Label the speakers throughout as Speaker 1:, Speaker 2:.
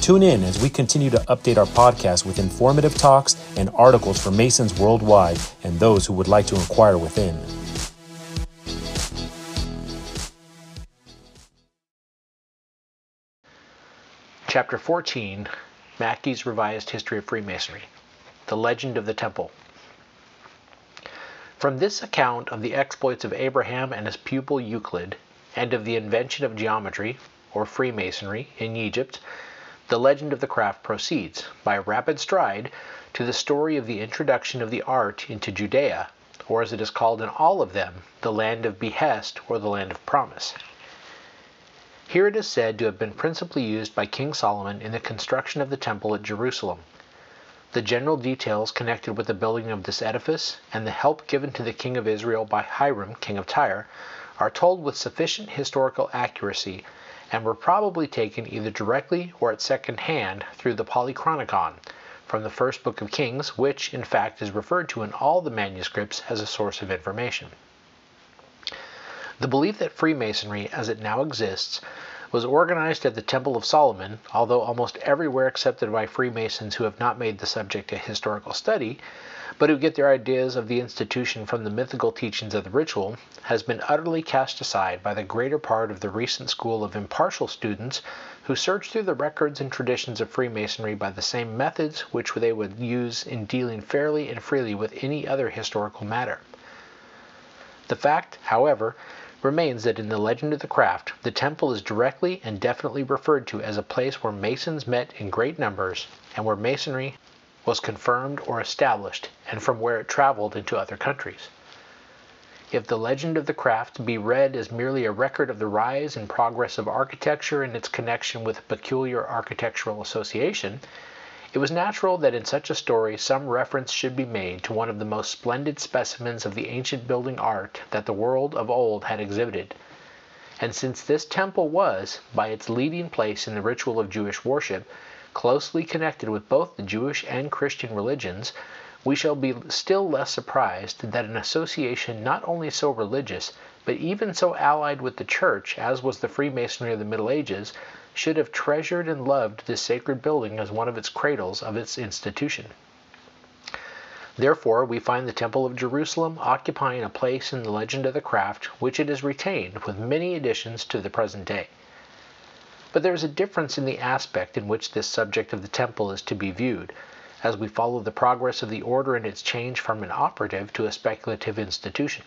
Speaker 1: Tune in as we continue to update our podcast with informative talks and articles for Masons worldwide and those who would like to inquire within.
Speaker 2: Chapter 14 Mackey's Revised History of Freemasonry The Legend of the Temple. From this account of the exploits of Abraham and his pupil Euclid, and of the invention of geometry, or Freemasonry, in Egypt, the legend of the craft proceeds, by a rapid stride, to the story of the introduction of the art into Judea, or as it is called in all of them, the land of behest or the land of promise. Here it is said to have been principally used by King Solomon in the construction of the temple at Jerusalem. The general details connected with the building of this edifice and the help given to the king of Israel by Hiram, king of Tyre, are told with sufficient historical accuracy and were probably taken either directly or at second hand through the Polychronicon from the first book of Kings, which, in fact, is referred to in all the manuscripts as a source of information. The belief that Freemasonry, as it now exists, was organized at the Temple of Solomon, although almost everywhere accepted by Freemasons who have not made the subject a historical study, but who get their ideas of the institution from the mythical teachings of the ritual, has been utterly cast aside by the greater part of the recent school of impartial students who search through the records and traditions of Freemasonry by the same methods which they would use in dealing fairly and freely with any other historical matter. The fact, however, remains that in the legend of the craft, the temple is directly and definitely referred to as a place where masons met in great numbers and where masonry was confirmed or established, and from where it traveled into other countries. If the legend of the craft be read as merely a record of the rise and progress of architecture and its connection with a peculiar architectural association, it was natural that in such a story some reference should be made to one of the most splendid specimens of the ancient building art that the world of old had exhibited. And since this temple was, by its leading place in the ritual of Jewish worship, closely connected with both the Jewish and Christian religions, we shall be still less surprised that an association not only so religious, but even so allied with the Church as was the Freemasonry of the Middle Ages, should have treasured and loved this sacred building as one of its cradles of its institution. Therefore, we find the Temple of Jerusalem occupying a place in the legend of the craft which it has retained with many additions to the present day. But there is a difference in the aspect in which this subject of the temple is to be viewed, as we follow the progress of the order in its change from an operative to a speculative institution.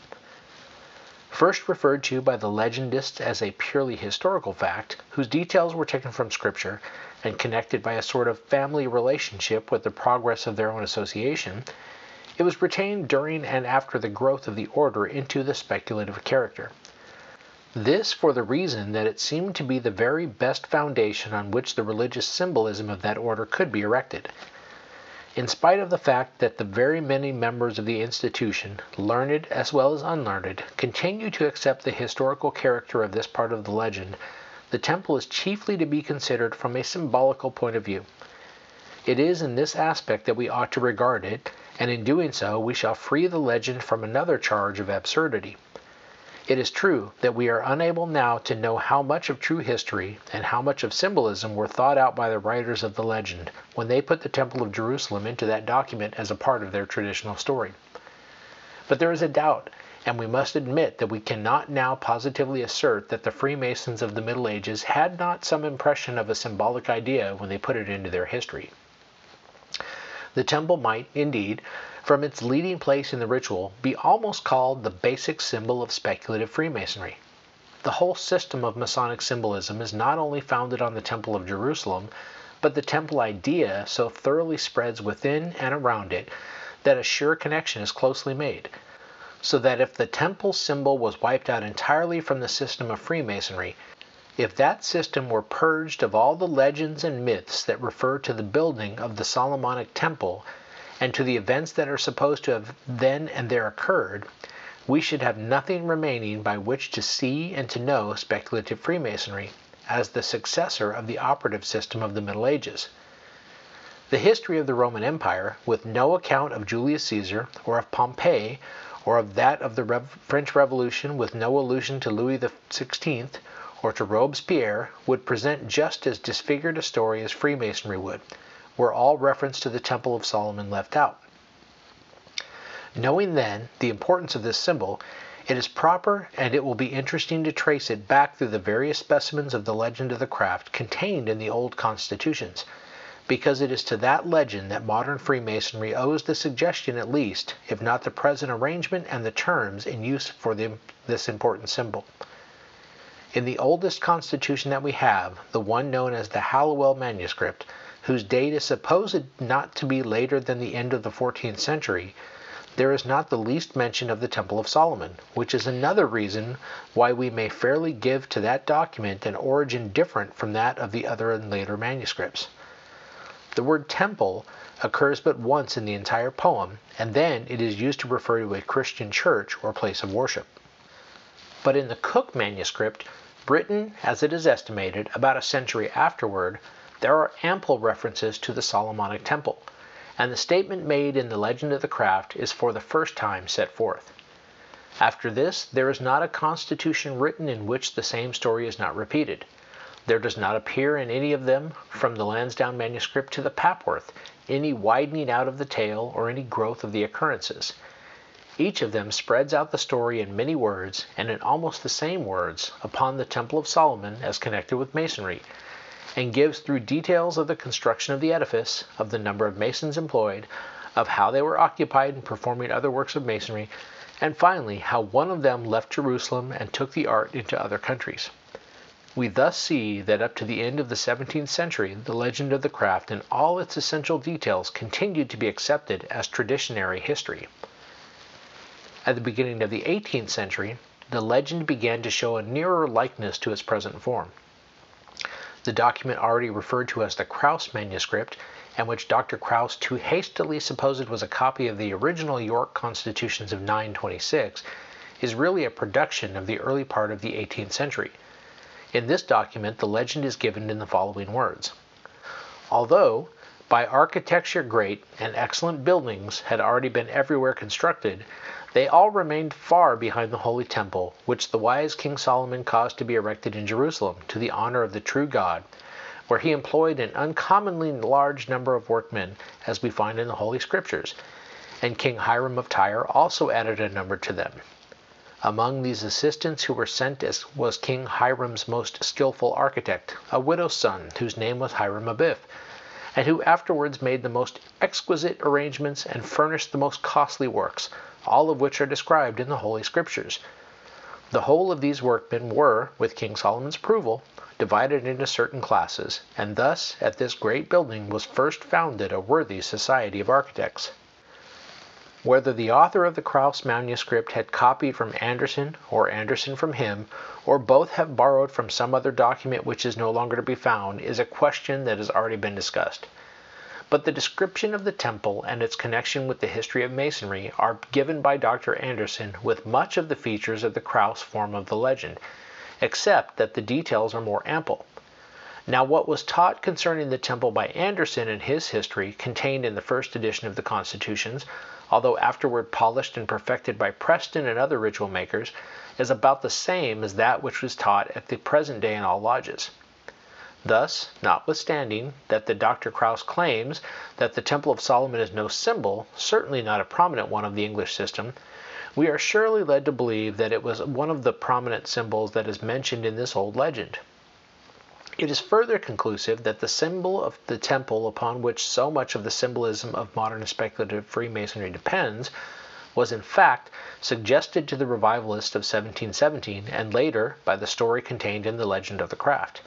Speaker 2: First referred to by the legendists as a purely historical fact, whose details were taken from Scripture and connected by a sort of family relationship with the progress of their own association, it was retained during and after the growth of the order into the speculative character. This for the reason that it seemed to be the very best foundation on which the religious symbolism of that order could be erected in spite of the fact that the very many members of the institution, learned as well as unlearned, continue to accept the historical character of this part of the legend, the temple is chiefly to be considered from a symbolical point of view. It is in this aspect that we ought to regard it, and in doing so we shall free the legend from another charge of absurdity. It is true that we are unable now to know how much of true history and how much of symbolism were thought out by the writers of the legend when they put the Temple of Jerusalem into that document as a part of their traditional story. But there is a doubt, and we must admit that we cannot now positively assert that the Freemasons of the Middle Ages had not some impression of a symbolic idea when they put it into their history. The temple might, indeed, from its leading place in the ritual, be almost called the basic symbol of speculative Freemasonry. The whole system of Masonic symbolism is not only founded on the Temple of Jerusalem, but the temple idea so thoroughly spreads within and around it that a sure connection is closely made. So that if the temple symbol was wiped out entirely from the system of Freemasonry, if that system were purged of all the legends and myths that refer to the building of the Solomonic temple, and to the events that are supposed to have then and there occurred, we should have nothing remaining by which to see and to know speculative Freemasonry as the successor of the operative system of the Middle Ages. The history of the Roman Empire, with no account of Julius Caesar or of Pompey, or of that of the French Revolution, with no allusion to Louis XVI or to Robespierre, would present just as disfigured a story as Freemasonry would, were all reference to the Temple of Solomon left out. Knowing then the importance of this symbol, it is proper and it will be interesting to trace it back through the various specimens of the legend of the craft contained in the old constitutions, because it is to that legend that modern Freemasonry owes the suggestion at least, if not the present arrangement and the terms in use for the, this important symbol. In the oldest constitution that we have, the one known as the Halliwell manuscript, whose date is supposed not to be later than the end of the 14th century, there is not the least mention of the Temple of Solomon, which is another reason why we may fairly give to that document an origin different from that of the other and later manuscripts. The word temple occurs but once in the entire poem, and then it is used to refer to a Christian church or place of worship. But in the Cook manuscript, written, as it is estimated, about a century afterward, there are ample references to the Solomonic temple and the statement made in the legend of the craft is for the first time set forth. After this, there is not a constitution written in which the same story is not repeated. There does not appear in any of them, from the Lansdowne manuscript to the Papworth, any widening out of the tale or any growth of the occurrences. Each of them spreads out the story in many words, and in almost the same words, upon the Temple of Solomon as connected with Masonry, and gives through details of the construction of the edifice, of the number of masons employed, of how they were occupied in performing other works of masonry, and finally how one of them left Jerusalem and took the art into other countries. We thus see that up to the end of the 17th century, the legend of the craft in all its essential details continued to be accepted as traditionary history. At the beginning of the 18th century, the legend began to show a nearer likeness to its present form. The document already referred to as the Krause manuscript, and which Dr. Krause too hastily supposed was a copy of the original York constitutions of 926, is really a production of the early part of the 18th century. In this document, the legend is given in the following words Although, by architecture great and excellent buildings had already been everywhere constructed, they all remained far behind the holy temple, which the wise King Solomon caused to be erected in Jerusalem to the honor of the true God, where he employed an uncommonly large number of workmen, as we find in the Holy Scriptures, and King Hiram of Tyre also added a number to them. Among these assistants who were sent was King Hiram's most skilful architect, a widow's son, whose name was Hiram Abiff, and who afterwards made the most exquisite arrangements and furnished the most costly works, all of which are described in the Holy Scriptures. The whole of these workmen were, with King Solomon's approval, divided into certain classes, and thus at this great building was first founded a worthy society of architects. Whether the author of the Krause manuscript had copied from Anderson, or Anderson from him, or both have borrowed from some other document which is no longer to be found, is a question that has already been discussed. But the description of the temple and its connection with the history of Masonry are given by Dr. Anderson with much of the features of the Krause form of the legend, except that the details are more ample. Now, what was taught concerning the temple by Anderson in his history, contained in the first edition of the Constitutions, although afterward polished and perfected by Preston and other ritual makers, is about the same as that which was taught at the present day in all lodges. Thus, notwithstanding that the Dr. Krause claims that the Temple of Solomon is no symbol, certainly not a prominent one of the English system, we are surely led to believe that it was one of the prominent symbols that is mentioned in this old legend. It is further conclusive that the symbol of the temple upon which so much of the symbolism of modern speculative Freemasonry depends was in fact suggested to the revivalists of 1717 and later by the story contained in the legend of the craft.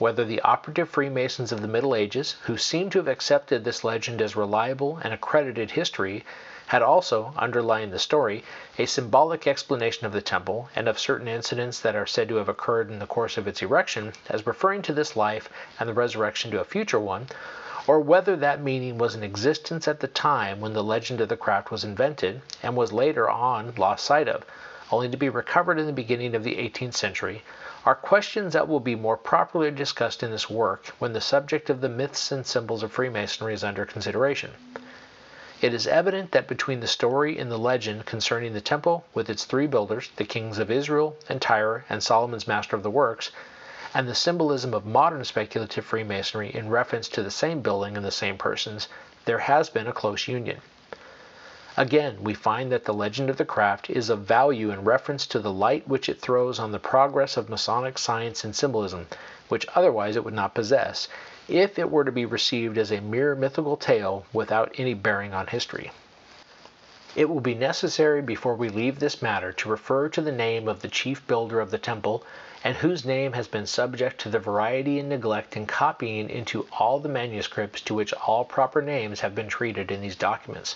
Speaker 2: Whether the operative Freemasons of the Middle Ages, who seem to have accepted this legend as reliable and accredited history, had also, underlying the story, a symbolic explanation of the temple and of certain incidents that are said to have occurred in the course of its erection as referring to this life and the resurrection to a future one, or whether that meaning was in existence at the time when the legend of the craft was invented and was later on lost sight of, only to be recovered in the beginning of the 18th century, are questions that will be more properly discussed in this work when the subject of the myths and symbols of Freemasonry is under consideration. It is evident that between the story and the legend concerning the temple, with its three builders, the kings of Israel and Tyre and Solomon's master of the works, and the symbolism of modern speculative Freemasonry in reference to the same building and the same persons, there has been a close union. Again, we find that the legend of the craft is of value in reference to the light which it throws on the progress of Masonic science and symbolism, which otherwise it would not possess, if it were to be received as a mere mythical tale without any bearing on history. It will be necessary before we leave this matter to refer to the name of the chief builder of the temple, and whose name has been subject to the variety and neglect in copying into all the manuscripts to which all proper names have been treated in these documents.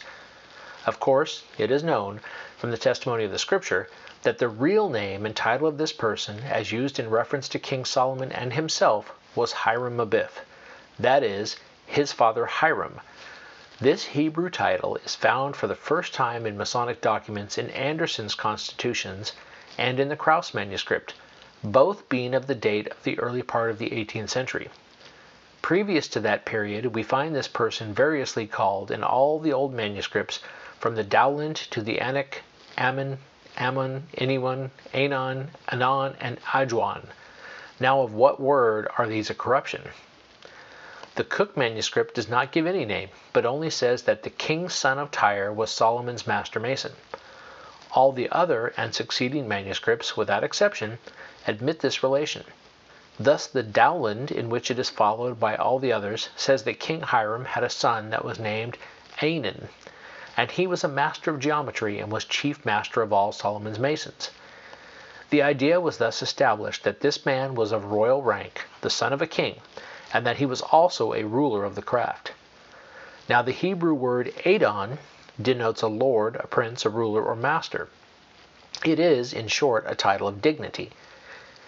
Speaker 2: Of course, it is known, from the testimony of the Scripture, that the real name and title of this person, as used in reference to King Solomon and himself, was Hiram Abiff, that is, his father Hiram. This Hebrew title is found for the first time in Masonic documents in Anderson's Constitutions and in the Krause manuscript, both being of the date of the early part of the 18th century. Previous to that period, we find this person variously called in all the old manuscripts from the Dowland to the Anak, Ammon, Ammon, anyone, Anon, Anon, and Ajuan. Now, of what word are these a corruption? The Cook manuscript does not give any name, but only says that the king's son of Tyre was Solomon's master mason. All the other and succeeding manuscripts, without exception, admit this relation. Thus, the Dowland, in which it is followed by all the others, says that King Hiram had a son that was named Anan, and he was a master of geometry and was chief master of all Solomon's masons. The idea was thus established that this man was of royal rank, the son of a king, and that he was also a ruler of the craft. Now, the Hebrew word Adon denotes a lord, a prince, a ruler, or master. It is, in short, a title of dignity.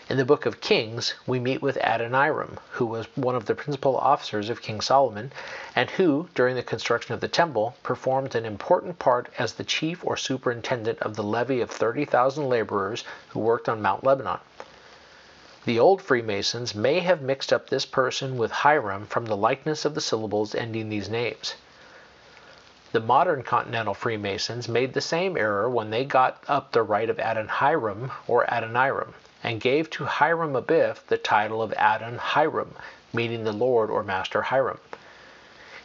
Speaker 2: In the book of Kings, we meet with Adoniram, who was one of the principal officers of King Solomon, and who, during the construction of the temple, performed an important part as the chief or superintendent of the levy of 30,000 laborers who worked on Mount Lebanon. The old Freemasons may have mixed up this person with Hiram from the likeness of the syllables ending these names. The modern Continental Freemasons made the same error when they got up the rite of Adoniram or Adoniram and gave to Hiram Abiff the title of Adon Hiram, meaning the Lord or Master Hiram.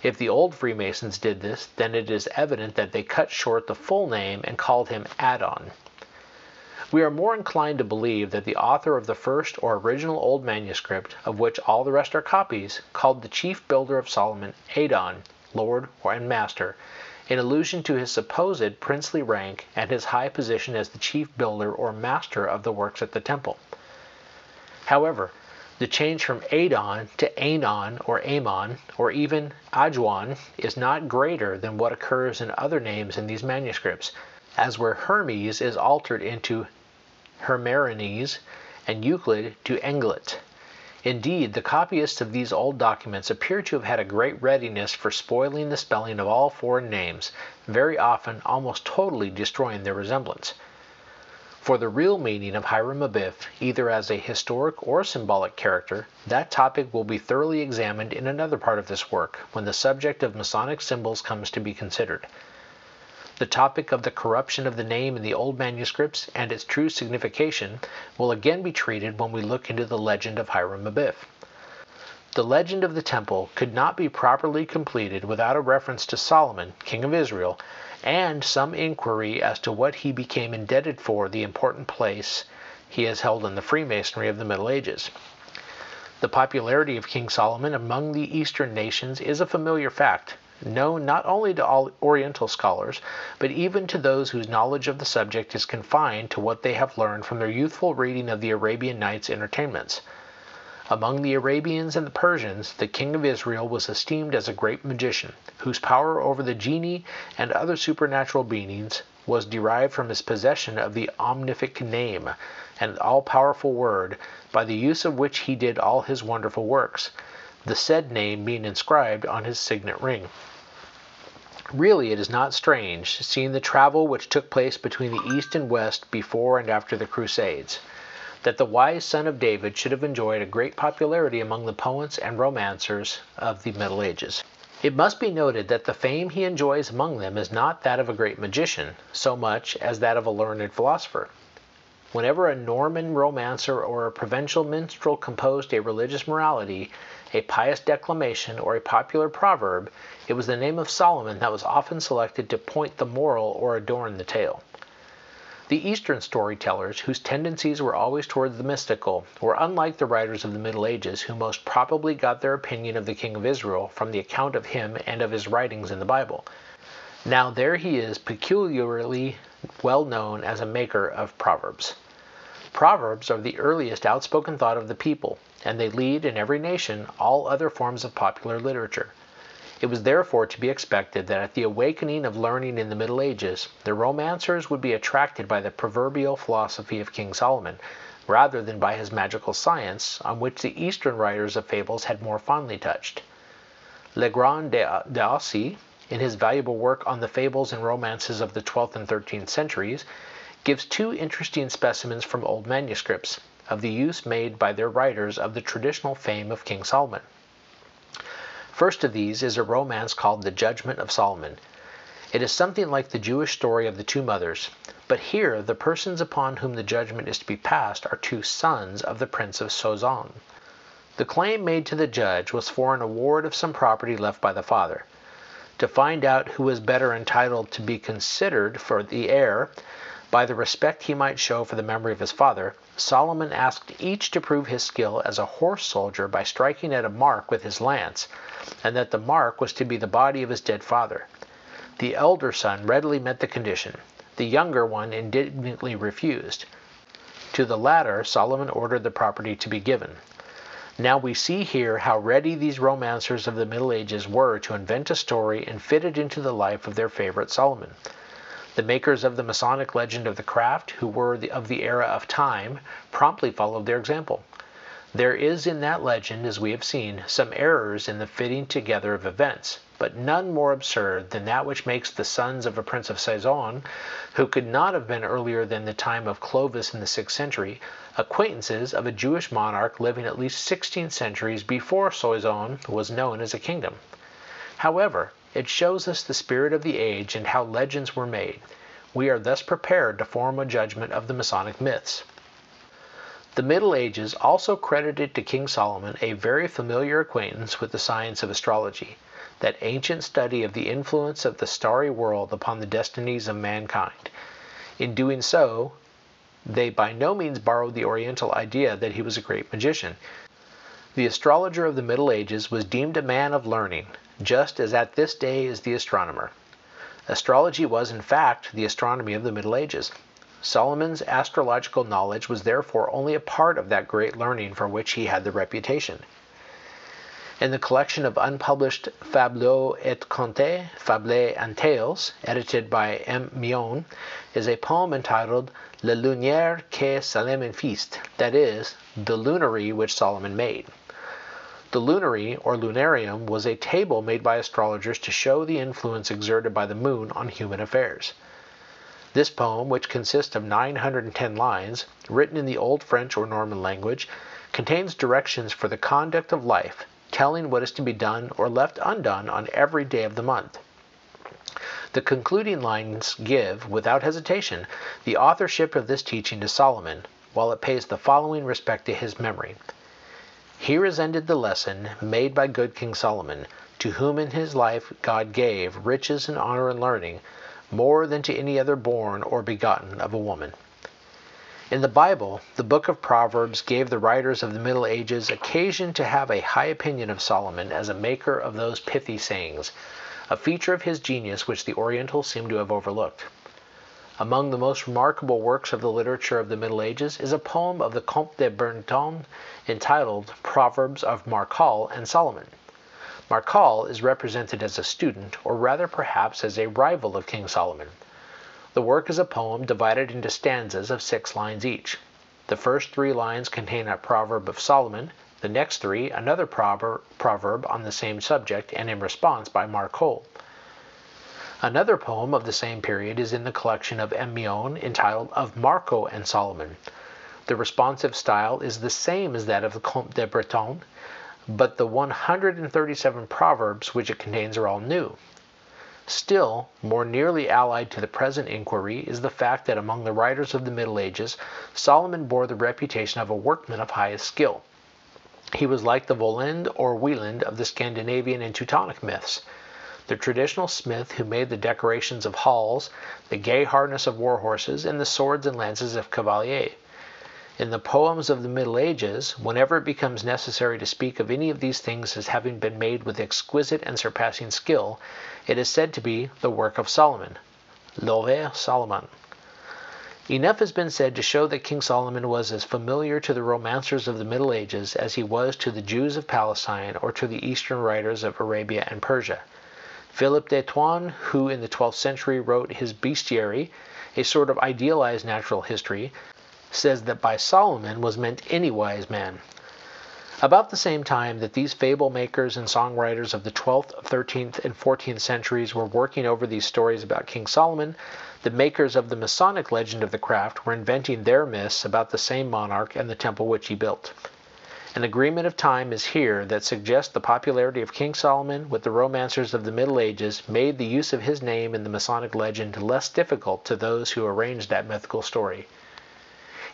Speaker 2: If the old Freemasons did this, then it is evident that they cut short the full name and called him Adon. We are more inclined to believe that the author of the first or original old manuscript, of which all the rest are copies, called the chief builder of Solomon Adon, Lord and Master, in allusion to his supposed princely rank and his high position as the chief builder or master of the works at the temple. However, the change from Adon to Anon or Amon or even Ajuan is not greater than what occurs in other names in these manuscripts, as where Hermes is altered into Hermerenes and Euclid to Englet. Indeed, the copyists of these old documents appear to have had a great readiness for spoiling the spelling of all foreign names, very often almost totally destroying their resemblance. For the real meaning of Hiram Abiff, either as a historic or symbolic character, that topic will be thoroughly examined in another part of this work, when the subject of Masonic symbols comes to be considered. The topic of the corruption of the name in the old manuscripts and its true signification will again be treated when we look into the legend of Hiram Abiff. The legend of the temple could not be properly completed without a reference to Solomon, king of Israel, and some inquiry as to what he became indebted for the important place he has held in the Freemasonry of the Middle Ages. The popularity of King Solomon among the Eastern nations is a familiar fact, known not only to all Oriental scholars, but even to those whose knowledge of the subject is confined to what they have learned from their youthful reading of the Arabian Nights entertainments. Among the Arabians and the Persians, the king of Israel was esteemed as a great magician, whose power over the genii and other supernatural beings was derived from his possession of the omnific name, an all powerful word, by the use of which he did all his wonderful works. the said name being inscribed on his signet ring. Really, it is not strange, seeing the travel which took place between the East and West before and after the Crusades, that the wise son of David should have enjoyed a great popularity among the poets and romancers of the Middle Ages. It must be noted that the fame he enjoys among them is not that of a great magician, so much as that of a learned philosopher. Whenever a Norman romancer or a provincial minstrel composed a religious morality, a pious declamation, or a popular proverb, it was the name of Solomon that was often selected to point the moral or adorn the tale. The Eastern storytellers, whose tendencies were always towards the mystical, were unlike the writers of the Middle Ages, who most probably got their opinion of the King of Israel from the account of him and of his writings in the Bible. Now there he is peculiarly well known as a maker of proverbs. Proverbs are the earliest outspoken thought of the people, and they lead in every nation all other forms of popular literature. It was therefore to be expected that at the awakening of learning in the Middle Ages, the romancers would be attracted by the proverbial philosophy of King Solomon, rather than by his magical science, on which the Eastern writers of fables had more fondly touched. Legrand d'Aussy in his valuable work on the fables and romances of the 12th and 13th centuries, gives two interesting specimens from old manuscripts of the use made by their writers of the traditional fame of King Solomon. First of these is a romance called The Judgment of Solomon. It is something like the Jewish story of the two mothers, but here the persons upon whom the judgment is to be passed are two sons of the Prince of Soissons. The claim made to the judge was for an award of some property left by the father. To find out who was better entitled to be considered for the heir, by the respect he might show for the memory of his father, Solomon asked each to prove his skill as a horse soldier by striking at a mark with his lance, and that the mark was to be the body of his dead father. The elder son readily met the condition. The younger one indignantly refused. To the latter Solomon ordered the property to be given. Now we see here how ready these romancers of the Middle Ages were to invent a story and fit it into the life of their favorite Solomon. The makers of the Masonic legend of the craft, who were the, of the era of time, promptly followed their example. There is in that legend, as we have seen, some errors in the fitting together of events, but none more absurd than that which makes the sons of a prince of Soissons, who could not have been earlier than the time of Clovis in the sixth century, acquaintances of a Jewish monarch living at least 16 centuries before Soissons was known as a kingdom. However, it shows us the spirit of the age and how legends were made. We are thus prepared to form a judgment of the Masonic myths. The Middle Ages also credited to King Solomon a very familiar acquaintance with the science of astrology, that ancient study of the influence of the starry world upon the destinies of mankind. In doing so, they by no means borrowed the Oriental idea that he was a great magician. The astrologer of the Middle Ages was deemed a man of learning, just as at this day is the astronomer. Astrology was, in fact, the astronomy of the Middle Ages. Solomon's astrological knowledge was therefore only a part of that great learning for which he had the reputation. In the collection of unpublished Fabliaux et Contes, Fables and Tales, edited by M. Méon, is a poem entitled Le Lunaire que Salomon Fist, that is, the lunary which Solomon made. The lunary, or lunarium, was a table made by astrologers to show the influence exerted by the moon on human affairs. This poem, which consists of 910 lines, written in the Old French or Norman language, contains directions for the conduct of life, telling what is to be done or left undone on every day of the month. The concluding lines give, without hesitation, the authorship of this teaching to Solomon, while it pays the following respect to his memory. Here is ended the lesson made by good King Solomon, to whom in his life God gave riches and honor and learning, more than to any other born or begotten of a woman. In the Bible, the book of Proverbs gave the writers of the Middle Ages occasion to have a high opinion of Solomon as a maker of those pithy sayings, a feature of his genius which the Orientals seem to have overlooked. Among the most remarkable works of the literature of the Middle Ages is a poem of the Comte de Bearnton entitled Proverbs of Marcal and Solomon. Marcal is represented as a student, or rather perhaps as a rival of King Solomon. The work is a poem divided into stanzas of six lines each. The first three lines contain a proverb of Solomon, The next three, another proverb on the same subject and in response by Marcal. Another poem of the same period is in the collection of Endymion entitled Of Marco and Solomon. The responsive style is the same as that of the Comte de Breton, but the 137 proverbs which it contains are all new. Still, more nearly allied to the present inquiry is the fact that among the writers of the Middle Ages, Solomon bore the reputation of a workman of highest skill. He was like the Volund or Wieland of the Scandinavian and Teutonic myths, the traditional smith who made the decorations of halls, the gay harness of war horses, and the swords and lances of cavaliers. In the poems of the Middle Ages, whenever it becomes necessary to speak of any of these things as having been made with exquisite and surpassing skill, it is said to be the work of Solomon. L'œuvre Solomon. Enough has been said to show that King Solomon was as familiar to the romancers of the Middle Ages as he was to the Jews of Palestine or to the Eastern writers of Arabia and Persia. Philip de Thaun, who in the 12th century wrote his Bestiary, a sort of idealized natural history, says that by Solomon was meant any wise man. About the same time that these fable makers and songwriters of the 12th, 13th, and 14th centuries were working over these stories about King Solomon, the makers of the Masonic legend of the craft were inventing their myths about the same monarch and the temple which he built. An agreement of time is here that suggests the popularity of King Solomon with the romancers of the Middle Ages made the use of his name in the Masonic legend less difficult to those who arranged that mythical story.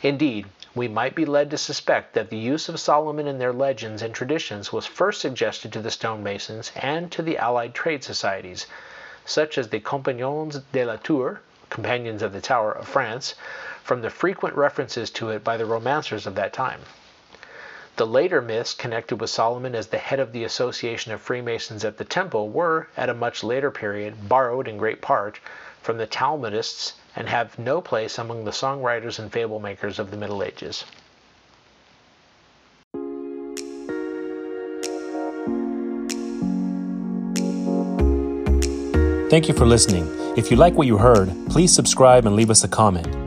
Speaker 2: Indeed, we might be led to suspect that the use of Solomon in their legends and traditions was first suggested to the stonemasons and to the allied trade societies, such as the Compagnons de la Tour, Companions of the Tower of France, from the frequent references to it by the romancers of that time. The later myths connected with Solomon as the head of the association of Freemasons at the temple were, at a much later period, borrowed in great part from the Talmudists and have no place among the songwriters and fable makers of the Middle Ages.
Speaker 1: Thank you for listening. If you like what you heard, please subscribe and leave us a comment.